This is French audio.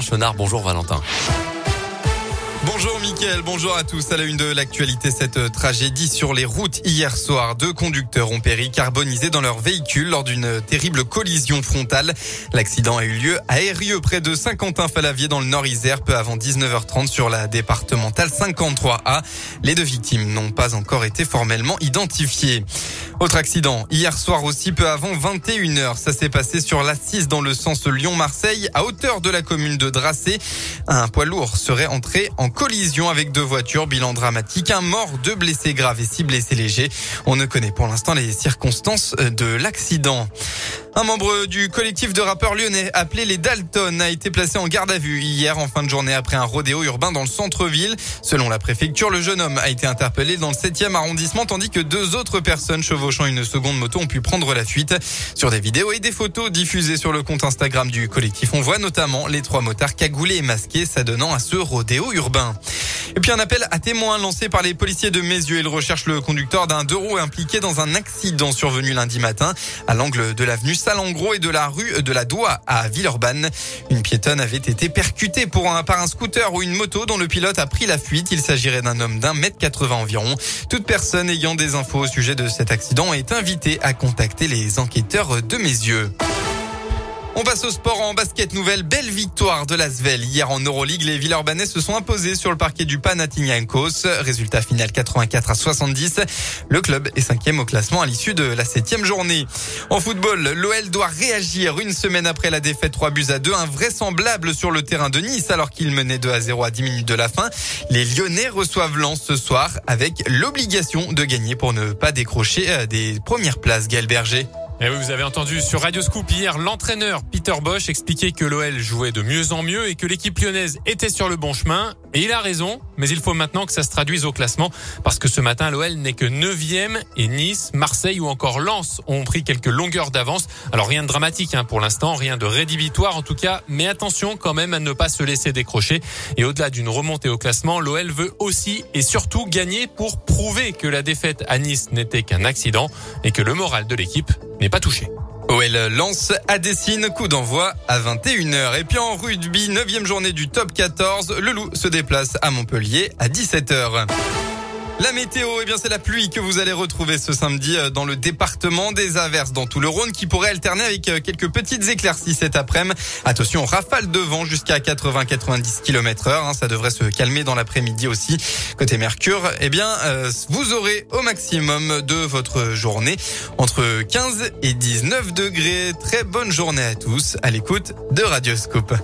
Chenard. Bonjour Valentin. Bonjour Mickaël, bonjour à tous. À la une de l'actualité, cette tragédie sur les routes hier soir. Deux conducteurs ont péri carbonisés dans leur véhicule lors d'une terrible collision frontale. L'accident a eu lieu à Eyrieux, près de Saint-Quentin-Falavier dans le Nord-Isère, peu avant 19h30 sur la départementale 53A. Les deux victimes n'ont pas encore été formellement identifiées. Autre accident, hier soir aussi peu avant 21h. Ça s'est passé sur l'A6 dans le sens Lyon-Marseille, à hauteur de la commune de Dracé. Un poids lourd serait entré en collision avec deux voitures. Bilan dramatique, un mort, deux blessés graves et six blessés légers. On ne connaît pour l'instant les circonstances de l'accident. Un membre du collectif de rappeurs lyonnais appelé les Dalton a été placé en garde à vue hier en fin de journée après un rodéo urbain dans le centre-ville. Selon la préfecture, le jeune homme a été interpellé dans le 7e arrondissement tandis que deux autres personnes chevauchant une seconde moto ont pu prendre la fuite. Sur des vidéos et des photos diffusées sur le compte Instagram du collectif, on voit notamment les trois motards cagoulés et masqués s'adonnant à ce rodéo urbain. Et puis un appel à témoins lancé par les policiers de Mézieux. Ils recherchent le conducteur d'un deux roues impliqué dans un accident survenu lundi matin à l'angle de l'avenue Salengro et de la rue de la Doua à Villeurbanne. Une piétonne avait été percutée pour un, par un scooter ou une moto dont le pilote a pris la fuite. Il s'agirait d'un homme d'un mètre 80 environ. Toute personne ayant des infos au sujet de cet accident est invitée à contacter les enquêteurs de Mézieux. On passe au sport en basket. Nouvelle belle victoire de l'Asvel. Hier en Euroleague, les Villeurbanais se sont imposés sur le parquet du Panathinaikos. Résultat final 84 à 70. Le club est cinquième au classement à l'issue de la septième journée. En football, l'OL doit réagir une semaine après la défaite 3 buts à 2. Invraisemblable sur le terrain de Nice alors qu'il menait 2 à 0 à 10 minutes de la fin. Les Lyonnais reçoivent Lens ce soir avec l'obligation de gagner pour ne pas décrocher euh, des premières places. Gaël Berger. Et eh oui, vous avez entendu sur Radio Scoop hier, l'entraîneur Peter Bosch expliquait que l'OL jouait de mieux en mieux et que l'équipe lyonnaise était sur le bon chemin. Et il a raison, mais il faut maintenant que ça se traduise au classement parce que ce matin, l'OL n'est que 9e et Nice, Marseille ou encore Lens ont pris quelques longueurs d'avance. Alors rien de dramatique hein, pour l'instant, rien de rédhibitoire en tout cas, mais attention quand même à ne pas se laisser décrocher. Et au-delà d'une remontée au classement, l'OL veut aussi et surtout gagner pour prouver que la défaite à Nice n'était qu'un accident et que le moral de l'équipe n'est pas touché. OL lance à Dessine, coup d'envoi à 21h. Et puis en rugby, 9 journée du top 14, le loup se déplace à Montpellier à 17h. La météo, eh bien c'est la pluie que vous allez retrouver ce samedi euh, dans le département des averses dans tout le Rhône qui pourrait alterner avec euh, quelques petites éclaircies cet après-midi. Attention, rafale de vent jusqu'à 80-90 km heure. Ça devrait se calmer dans l'après-midi aussi. Côté Mercure, eh bien euh, vous aurez au maximum de votre journée entre 15 et 19 degrés. Très bonne journée à tous à l'écoute de Radioscope.